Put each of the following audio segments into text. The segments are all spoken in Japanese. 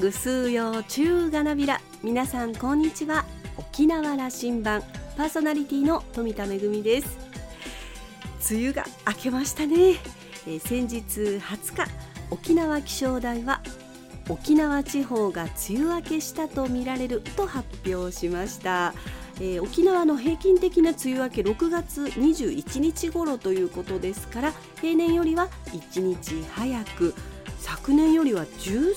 ぐすうよ中がなびら。皆さんこんにちは。沖縄羅針盤。パーソナリティの富田恵です。梅雨が明けましたね、えー、先日20日沖縄気象台は沖縄地方が梅雨明けしたとみられると発表しました、えー、沖縄の平均的な梅雨明け6月21日頃ということですから平年よりは1日早く。昨年よりは13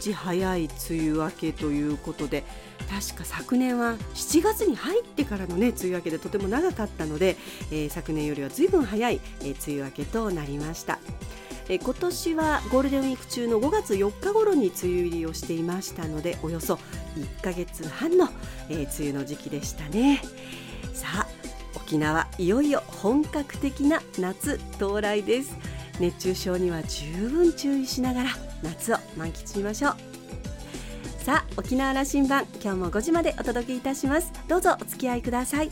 日早い梅雨明けということで確か昨年は7月に入ってからの、ね、梅雨明けでとても長かったので、えー、昨年よりはずいぶん早い、えー、梅雨明けとなりました。え今年はゴールデンウィーク中の5月4日頃に梅雨入りをしていましたのでおよそ1ヶ月半の、えー、梅雨の時期でしたねさあ沖縄いよいよ本格的な夏到来です熱中症には十分注意しながら夏を満喫しましょう。さあ沖縄羅針盤今日も5時までお届けいたします。どうぞお付き合いください。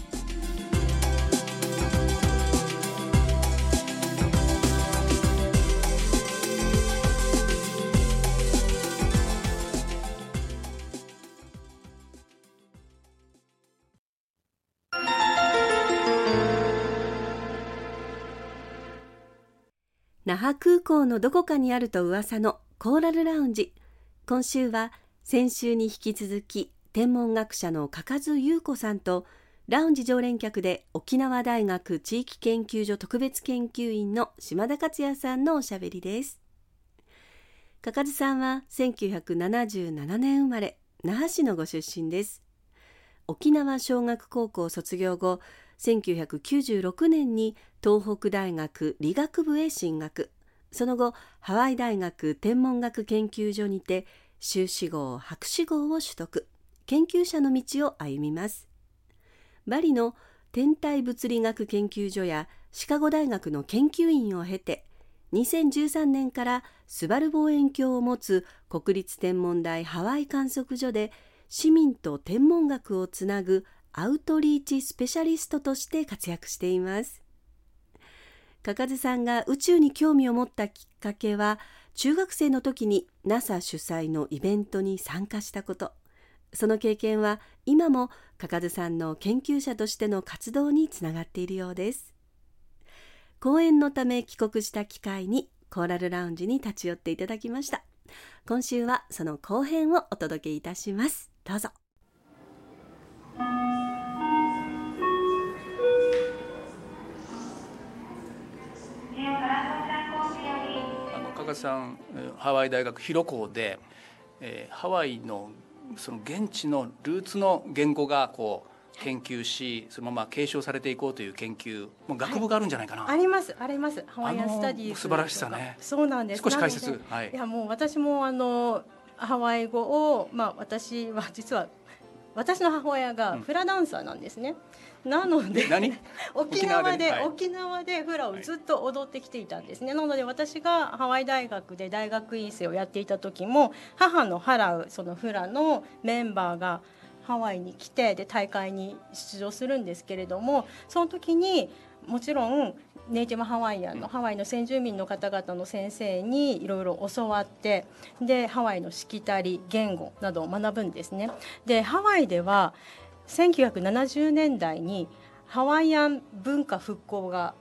那覇空港のどこかにあると噂のコーラルラウンジ。今週は先週に引き続き天文学者の加津優子さんとラウンジ常連客で沖縄大学地域研究所特別研究員の島田克也さんのおしゃべりです。加津さんは1977年生まれ那覇市のご出身です。沖縄小学高校卒業後1996年に東北大学理学部へ進学。その後ハワイ大学天文学研究所にて修士号博士号を取得。研究者の道を歩みます。バリの天体物理学研究所やシカゴ大学の研究員を経て2013年からスバル望遠鏡を持つ国立天文台ハワイ観測所で市民と天文学をつなぐアウトリーチスペシャリストとして活躍しています。かかずさんが宇宙に興味を持ったきっかけは中学生の時に NASA 主催のイベントに参加したこと。その経験は今もかかずさんの研究者としての活動につながっているようです。講演のため帰国した機会にコーラルラウンジに立ち寄っていただきました。今週はその後編をお届けいたします。どうぞ。加さんハワイ大学広校で、えー、ハワイのその現地のルーツの言語がこう研究しそのまま継承されていこうという研究もう学部があるんじゃないかな、はい、ありますあります。ハワイアンスタディー素晴らしさね。そうなんです。少し解説。はい。いやもう私もあのハワイ語をまあ私は実は私の母親がフラダンサーなんですね、うん、なので 沖縄で、はい、沖縄でフラをずっと踊ってきていたんですね、なので私がハワイ大学で大学院生をやっていた時も母の払うそのフラのメンバーがハワイに来てで大会に出場するんですけれどもその時にもちろんネイティブハワイアンのハワイの先住民の方々の先生にいろいろ教わってでハワイのしきたり言語などを学ぶんですね。でハワイでは1970年代にハワイアン文化復興が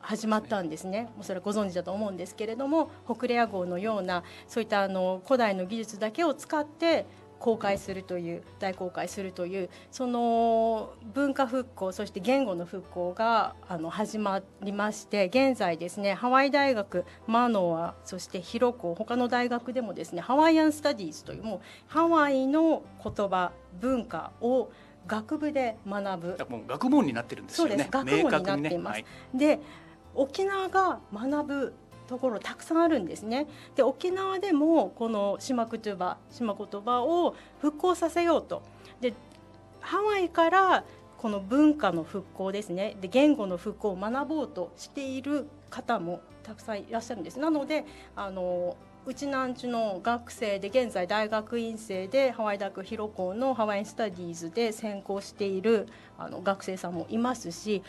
始まったんですね、もうそれはご存知だと思うんですけれどもホクレア号のようなそういったあの古代の技術だけを使って公開するという大公開するというその文化復興そして言語の復興があの始まりまして現在ですねハワイ大学マノアそしてヒロコ他の大学でもですねハワイアン・スタディーズというもうハワイの言葉文化を学部で学ぶもう学問になってるんですよね。学問になっています、ね。はい、で沖縄が学ぶところたくさんあるんですね。で沖縄でもこの島言葉島言葉を復興させようとでハワイからこの文化の復興ですねで言語の復興を学ぼうとしている方もたくさんいらっしゃるんです。なのであのうちなんちの学生で現在大学院生でハワイ大学広校のハワインスタディーズで専攻しているあの学生さんもいますし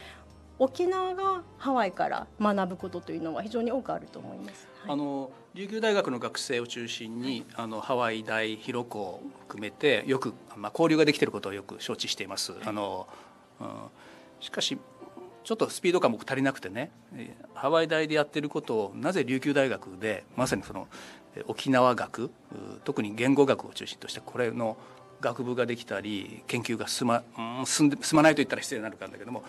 沖縄がハワイから学ぶことというのは非常に多くあると思います。はい、あの琉球大学の学生を中心に、はい、あのハワイ大広校を含めてよく、まあ、交流ができていることをよく承知しています。はい、あの、うん、しかしちょっとスピード感も足りなくてねハワイ大でやってることをなぜ琉球大学でまさにその沖縄学特に言語学を中心としてこれの学部ができたり研究が進ま,、うん、進んで進まないと言ったら失礼になるかんだけども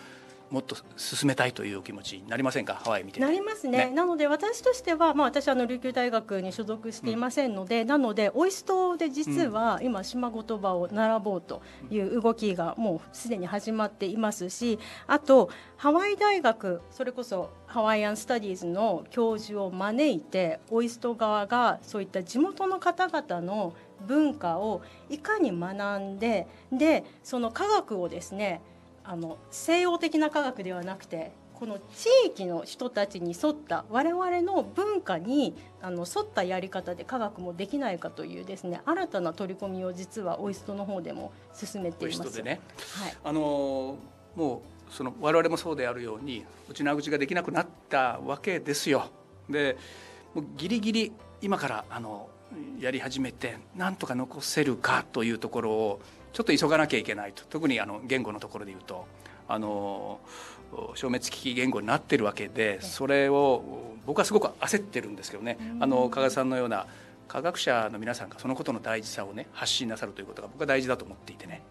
もっと進めたいというお気持ちになりませんか？ハワイ見てなりますね、ね、なので私としては、まあ、私あの琉球大学に所属していませんので、うん、なのでオイストで実は今島言葉を習ぼうという動きがもうすでに始まっていますしあとハワイ大学それこそハワイアン・スタディーズの教授を招いてオイスト側がそういった地元の方々の文化をいかに学んででその科学をですねあの西洋的な科学ではなくてこの地域の人たちに沿った我々の文化にあの沿ったやり方で科学もできないかというですね新たな取り組みを実はオイストの方でも進めています。ね、はい、あのもうその我々もそうであるように内縄口ができなくなったわけですよ。でもうギリギリ今からあのやり始めてなんとか残せるかというところをちょっと急がなきゃいけないと。特にあの言語のところで言うと。あの消滅危機言語になってるわけでそれを僕はすごく焦ってるんですけどね。あの加賀さんのような科学者の皆さんがそのことの大事さをね発信なさるということが僕は大事だと思っていてね。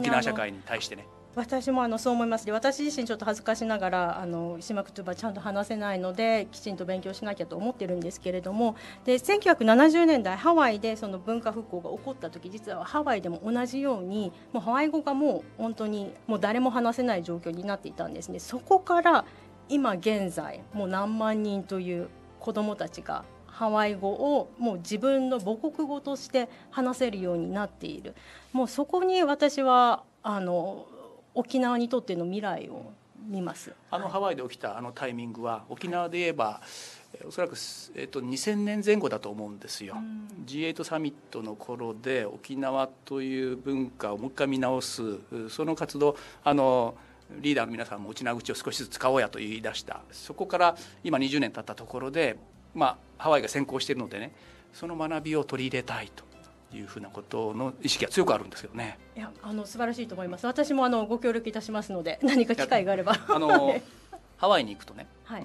ね。沖縄社会に対してね。私もあのそう思います。私自身ちょっと恥ずかしながらあの島言葉ちゃんと話せないのできちんと勉強しなきゃと思ってるんですけれども。で1970年代ハワイでその文化復興が起こった時実はハワイでも同じようにもうハワイ語がもう本当にもう誰も話せない状況になっていたんですね。そこから今現在もう何万人という子どもたちがハワイ語をもう自分の母国語として話せるようになっている。もうそこに私はあの沖縄にとっての未来を見ます。あのハワイで起きたあのタイミングは沖縄で言えば、おそらく、えっと、2000年前後だと思うんですよ。うん、G8 サミットの頃で沖縄という文化をもう一回見直すその活動あのリーダーの皆さんも内縄口を少しずつ使おうやと言い出した。そこから今20年経ったところで、まあ、ハワイが先行しているのでねその学びを取り入れたいというふうなことの意識が強くあるんですけどね。いやあの素晴らしいと思います。私もあのご協力いたしますので何か機会があれば。あの ハワイに行くとね、はい、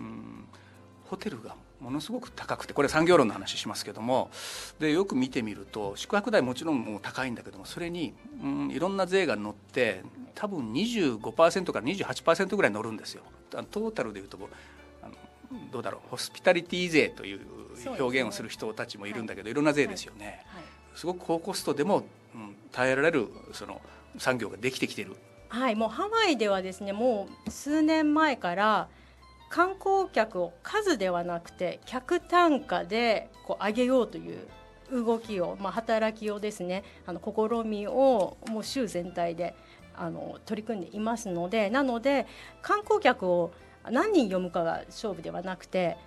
ホテルがものすごく高くてこれ産業論の話しますけどもでよく見てみると宿泊代もちろんもう高いんだけどもそれに、うん、いろんな税が乗って多分25%から28%ぐらい乗るんですよ。トータルでいうとあのどうだろうホスピタリティ税という表現をする人たちもいるんだけど、ね、いろんな税ですよね。はいはいすごく高コストでも、うん、耐えられるその産業ができてきてる。はい、もうハワイではですねもう数年前から観光客を数ではなくて客単価でこう上げようという動きを、まあ、働きをですねあの試みをもう州全体であの取り組んでいますのでなので観光客を何人呼ぶかが勝負ではなくて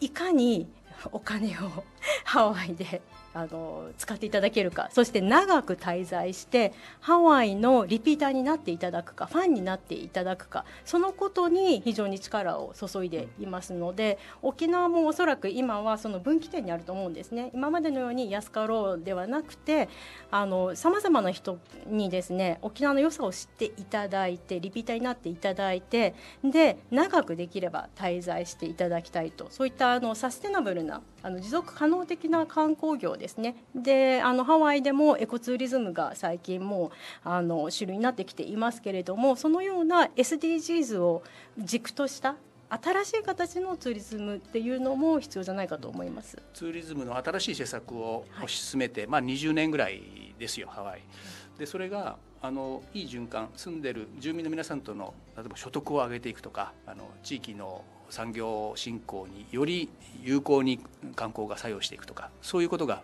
いかにお金を ハワイであの使っていただけるか。そして長く滞在してハワイのリピーターになっていただくかファンになっていただくかそのことに非常に力を注いでいますので沖縄もおそらく今はその分岐点にあると思うんですね。今までのように安かろうではなくてさまざまな人にですね沖縄の良さを知っていただいてリピーターになっていただいてで長くできれば滞在していただきたいと。そういったあのサステナブルなあの持続可能的な観光業ですねであのハワイでもエコツーリズムが最近もうあの主流になってきていますけれどもそのような SDGs を軸とした新しい形のツーリズムっていうのも必要じゃないかと思いますツーリズムの新しい施策を推し進めて、はい、まあ、20年ぐらいですよハワイ。でそれがあのいい循環住んでる住民の皆さんとの例えば所得を上げていくとかあの地域の産業振興により有効に観光が作用していくとかそういうことが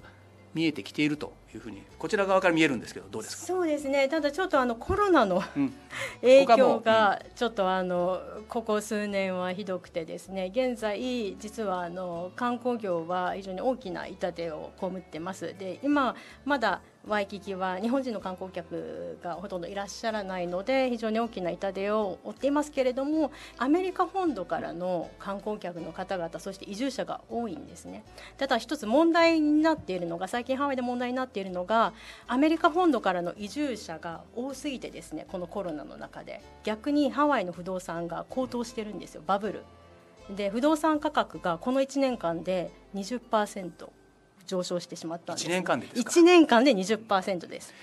見えてきているというふうにこちら側から見えるんですけどどうですか？そうですね。ただちょっとあのコロナの、うん、影響がちょっとあのここ数年はひどくてですね。現在実はあの観光業は非常に大きな痛手を被ってます。で今まだワイキキは日本人の観光客がほとんどいらっしゃらないので非常に大きな痛手を負っていますけれどもアメリカ本土からの観光客の方々そして移住者が多いんですね。ただ一つ問題になっているのが最近ハワイで問題になっているのがアメリカ本土からの移住者が多すぎてですねこのコロナの中で。逆にハワイの不動産が高騰してるんですよバブル。で不動産価格がこの1年間で20%上昇してしまったんです、1年間でですか？1年間で20%です。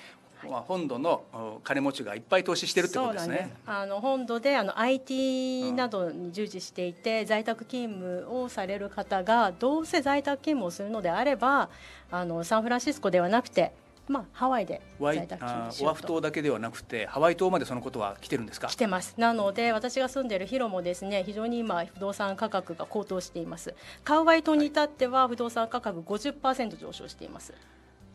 まあ、本土の金持ちがいっぱい投資してるってことですね。す。あの本土であの IT などに従事していて、うん、在宅勤務をされる方がどうせ在宅勤務をするのであればあのサンフランシスコではなくてまあ、ハワイで在宅勤務オアフ島だけではなくてハワイ島までそのことは来てるんですか？来てます。なので私が住んでいるヒロもですね非常に今不動産価格が高騰しています。カウアイ島に至っては不動産価格50%上昇しています、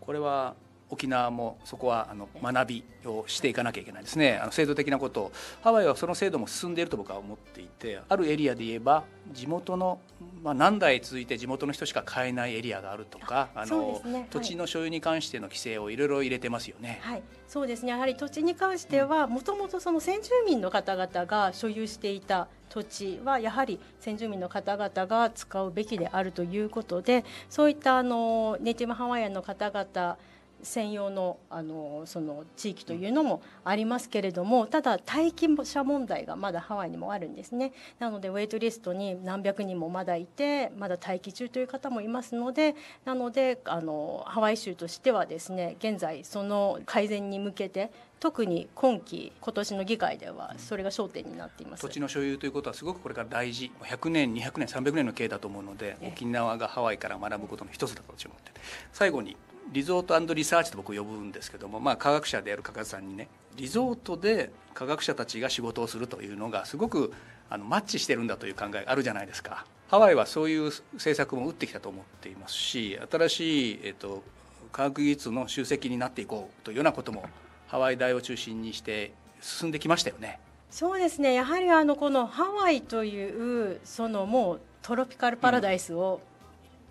これは沖縄もそこはあの学びをしていかなきゃいけないですね。あの制度的なことハワイはその制度も進んでいると僕は思っていてあるエリアで言えば地元の、まあ、何代続いて地元の人しか買えないエリアがあるとかあの、ね、土地の所有に関しての規制をいろいろ入れてますよね。はい。そうですね。やはり土地に関してはもともとその先住民の方々が所有していた土地はやはり先住民の方々が使うべきであるということでそういったあのネイティブハワイアンの方々専用のあのその地域というのもありますけれどもただ待機者問題がまだハワイにもあるんですね。なのでウェイトリストに何百人もまだいてまだ待機中という方もいますのでなのであのハワイ州としてはですね現在その改善に向けて特に今期今年の議会ではそれが焦点になっています。土地の所有ということはすごくこれから大事。100年200年300年の経営だと思うので沖縄がハワイから学ぶことの一つだと私は思って。最後にリゾートリサーチと僕呼ぶんですけども、まあ、科学者である加賀さんにねリゾートで科学者たちが仕事をするというのがすごくあのマッチしてるんだという考えがあるじゃないですか。ハワイはそういう政策も打ってきたと思っていますし新しい、えっと、科学技術の集積になっていこうというようなこともハワイ大を中心にして進んできましたよね。そうですね。やはりあのこのハワイというそのもうトロピカルパラダイスを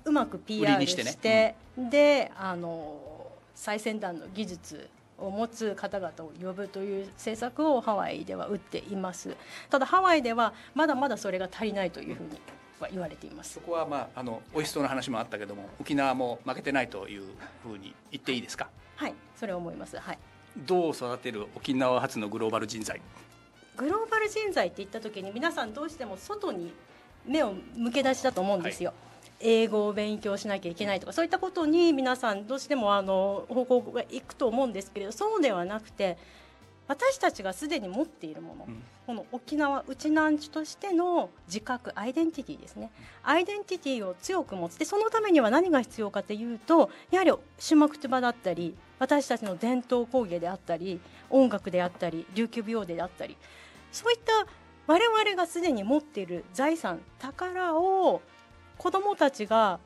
うまく PR してして、ねうん、であの最先端の技術を持つ方々を呼ぶという政策をハワイでは打っています。ただハワイではまだまだそれが足りないというふうには言われています。そこはまああのおいしそうな話もあったけども沖縄も負けてないというふうに言っていいですか？はいそれは思います。はい。どう育てる沖縄発のグローバル人材？グローバル人材って言った時に皆さんどうしても外に目を向け出しだと思うんですよ、はい英語を勉強しなきゃいけないとかそういったことに皆さんどうしてもあの方向がいくと思うんですけれどそうではなくて私たちがすでに持っているもの、うん、この沖縄内南地としての自覚アイデンティティですね。アイデンティティを強く持つ。でそのためには何が必要かというとやはりシュマクトゥバだったり私たちの伝統工芸であったり音楽であったり琉球舞踊であったりそういった我々がすでに持っている財産宝を子どもたちが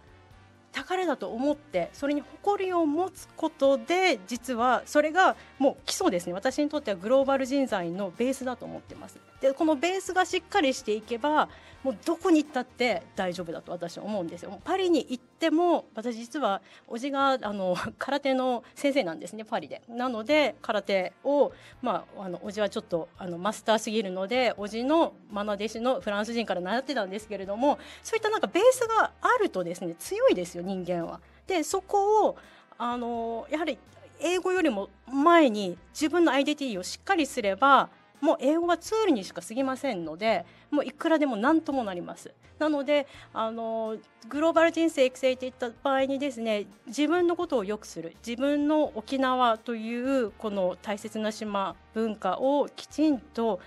宝だと思ってそれに誇りを持つことで実はそれがもう基礎ですね。私にとってはグローバル人材のベースだと思ってます。でこのベースがしっかりしていけばもうどこに行ったって大丈夫だと私は思うんですよパリに行っても私実はおじがあの空手の先生なんですねパリでなので空手をまああのおじはちょっとあのマスターすぎるのでおじの愛弟子のフランス人から習ってたんですけれどもそういったなんかベースがあるとですね強いですよ人間は。でそこをあのやはり英語よりも前に自分のアイデンティティをしっかりすればもう英語はツールにしか過ぎませんのでもういくらでも何ともなります。なのであのグローバル人生育成といった場合にですね自分のことを良くする自分の沖縄というこの大切な島文化をきちんと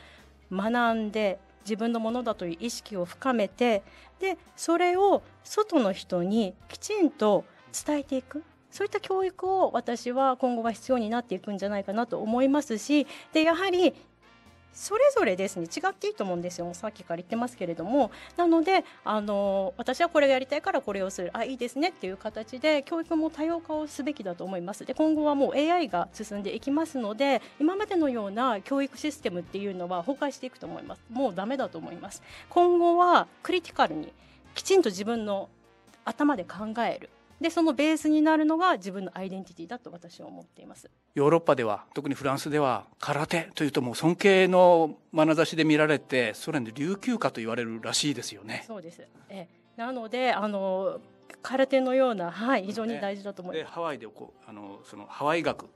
学んで自分のものだという意識を深めてでそれを外の人にきちんと伝えていく。そういった教育を私は今後は必要になっていくんじゃないかなと思いますしでやはりそれぞれですね違っていいと思うんですよ。さっきから言ってますけれども。なのであの私はこれがやりたいからこれをする。あいいですねっていう形で教育も多様化をすべきだと思います。で今後はもう AI が進んでいきますので今までのような教育システムっていうのは崩壊していくと思います。もうダメだと思います。今後はクリティカルにきちんと自分の頭で考える。でそのベースになるのが自分のアイデンティティだと私は思っています。ヨーロッパでは特にフランスでは空手というともう尊敬の眼差しで見られてソ連で琉球家と言われるらしいですよね。そうです。えなのであの空手のような、はい、非常に大事だと思います。ハワイでこうあのそのハワイ学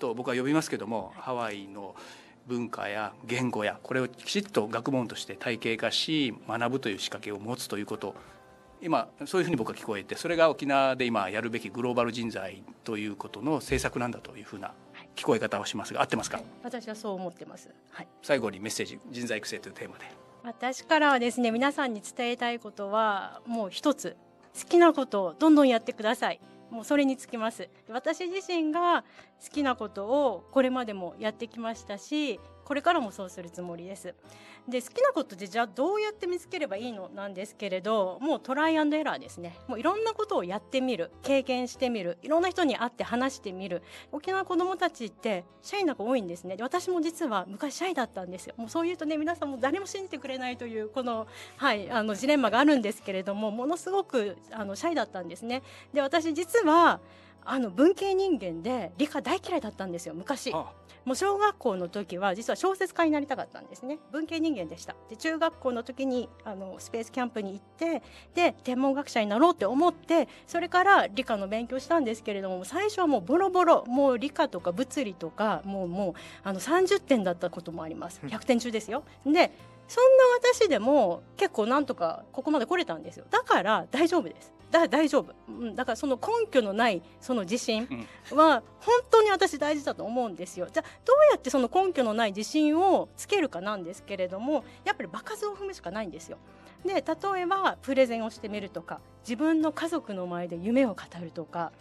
と僕は呼びますけども、ハワイの文化や言語やこれをきちっと学問として体系化し学ぶという仕掛けを持つということ今そういうふうに僕は聞こえてそれが沖縄で今やるべきグローバル人材ということの政策なんだというふうな聞こえ方をしますが合ってますか、はい、私はそう思ってます、はい、最後にメッセージ人材育成というテーマで。私からはですね皆さんに伝えたいことはもう一つ好きなことをどんどんやってください。もうそれにつきます。私自身が好きなことをこれまでもやってきましたしこれからもそうするつもりです。で好きなことでじゃあどうやって見つければいいのなんですけれどもうトライアンドエラーですね。もういろんなことをやってみる。経験してみる。いろんな人に会って話してみる。沖縄子どもたちってシャイな子多いんですね。で私も実は昔シャイだったんですよ。もうそういうとね皆さんも誰も信じてくれないというこの,、はい、あのジレンマがあるんですけれどもものすごくあのシャイだったんですね。で私実はあの文系人間で理科大嫌いだったんですよ昔。もう小学校の時は実は小説家になりたかったんですね。文系人間でした。で中学校の時にあのスペースキャンプに行ってで天文学者になろうって思ってそれから理科の勉強したんですけれども最初はもうボロボロもう理科とか物理とかもうもうあの30点だったこともあります。100点中ですよ。でそんな私でも結構なんとかここまで来れたんですよ。だから大丈夫ですだ大丈夫、うん、だからその根拠のないその自信は本当に私大事だと思うんですよ。じゃあどうやってその根拠のない自信をつけるかなんですけれどもやっぱり場数を踏むしかないんですよ。で例えばプレゼンをしてみるとか自分の家族の前で夢を語るとか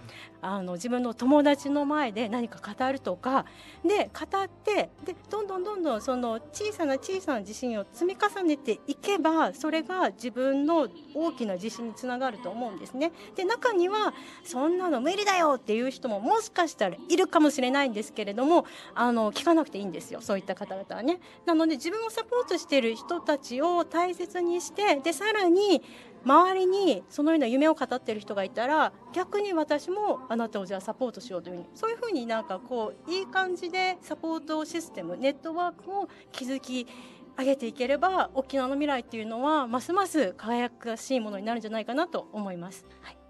あの自分の友達の前で何か語るとかで語ってでどんどんどんどんその小さな小さな自信を積み重ねていけばそれが自分の大きな自信につながると思うんですね。で中にはそんなの無理だよっていう人ももしかしたらいるかもしれないんですけれどもあの聞かなくていいんですよそういった方々はね。なので自分をサポートしている人たちを大切にしてでさらに周りにそのような夢を語ってる人がいたら逆に私もあなたをじゃあサポートしようというふうにそういうふうになんかこういい感じでサポートシステムネットワークを築き上げていければ沖縄の未来っていうのはますます輝かしいものになるんじゃないかなと思います。はい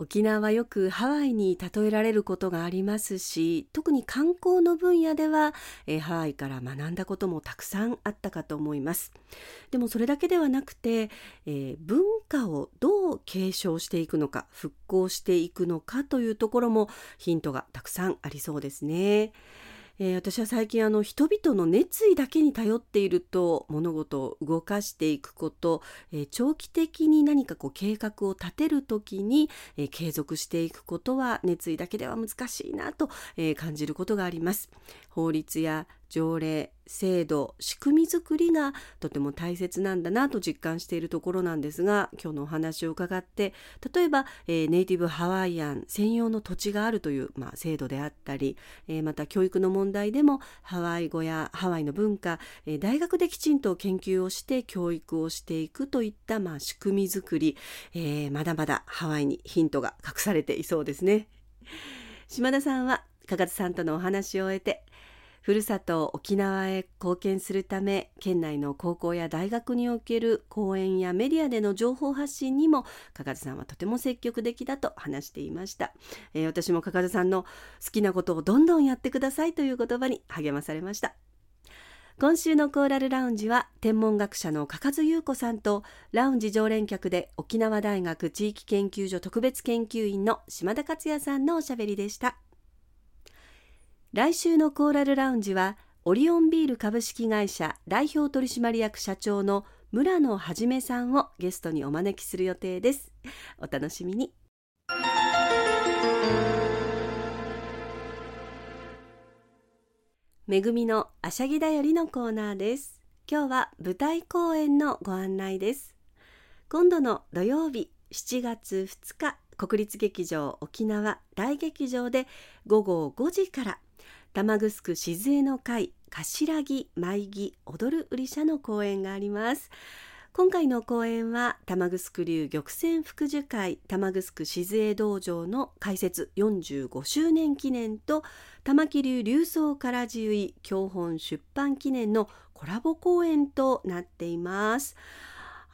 沖縄よくハワイに例えられることがありますし特に観光の分野では、え、ハワイから学んだこともたくさんあったかと思いますでもそれだけではなくて、えー、文化をどう継承していくのか復興していくのかというところもヒントがたくさんありそうですね。えー、私は最近あの人々の熱意だけに頼っていると物事を動かしていくこと、えー、長期的に何かこう計画を立てる時に、えー、継続していくことは熱意だけでは難しいなと、え感じることがあります。法律や条例制度仕組み作りがとても大切なんだなと実感しているところなんですが今日のお話を伺って例えば、えー、ネイティブハワイアン専用の土地があるという、まあ、制度であったり、えー、また教育の問題でもハワイ語やハワイの文化、えー、大学できちんと研究をして教育をしていくといった、まあ、仕組み作り、えまだまだハワイにヒントが隠されていそうですね。島田さんは加賀さんとのお話を終えてふるさと沖縄へ貢献するため県内の高校や大学における講演やメディアでの情報発信にも加賀さんはとても積極的だと話していました、えー、私も加賀さんの好きなことをどんどんやってくださいという言葉に励まされました今週のコーラルラウンジは天文学者の加賀津優子さんとラウンジ常連客で沖縄大学地域研究所特別研究員の島田克也さんのおしゃべりでした。来週のコーラルラウンジはオリオンビール株式会社代表取締役社長の村野はじめさんをゲストにお招きする予定です。お楽しみに。めぐみのあしゃぎだよりのコーナーです。今日は舞台公演のご案内です。今度の土曜日7月2日国立劇場沖縄大劇場で午後5時から玉城静江の会頭木舞木踊る売り社の公演があります。今回の講演は玉城流玉泉福寿会玉城静江道場の開設45周年記念と玉木流流宗から獣医教本出版記念のコラボ公演となっています。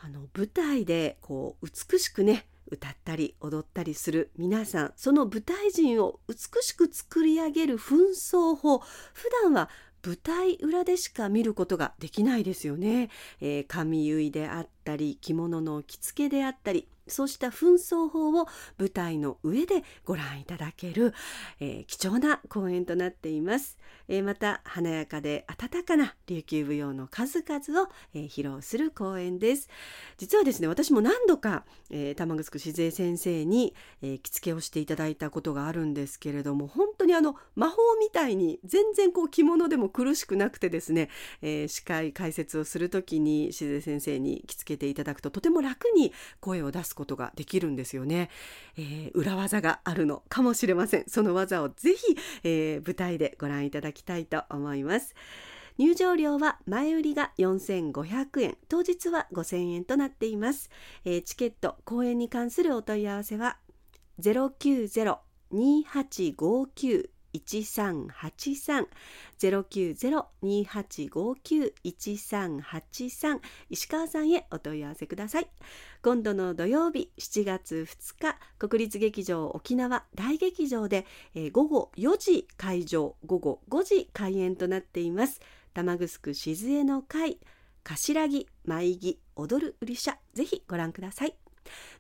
あの舞台でこう美しくね歌ったり踊ったりする皆さん。その舞台人を美しく作り上げる紛争法。普段は舞台裏でしか見ることができないですよね、えー、髪結いであったり着物の着付けであったりそうした紛争法を舞台の上でご覧いただける、えー、貴重な公演となっています、えー、また華やかで温かな琉球舞踊の数々を、えー、披露する公演です。実はですね私も何度か、え玉城静江先生に、え着付けをしていただいたことがあるんですけれども本当にあの魔法みたいに全然こう着物でも苦しくなくてですね、え司会解説をする時に静江先生に着付けていただくととても楽に声を出すことができるんですよね、えー、裏技があるのかもしれません。その技をぜひ、えー、舞台でご覧いただきたいと思います。入場料は前売りが4500円。当日は5000円となっています、えー、チケット公演に関するお問い合わせは090-2859 1383-090-2859-1383石川さんへお問い合わせください。今度の土曜日7月2日国立劇場沖縄大劇場で、えー、午後4時会場午後5時開演となっています。玉城静江の会頭木舞木踊る売り者ぜひご覧ください。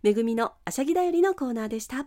めぐみのあしゃぎだよりのコーナーでした。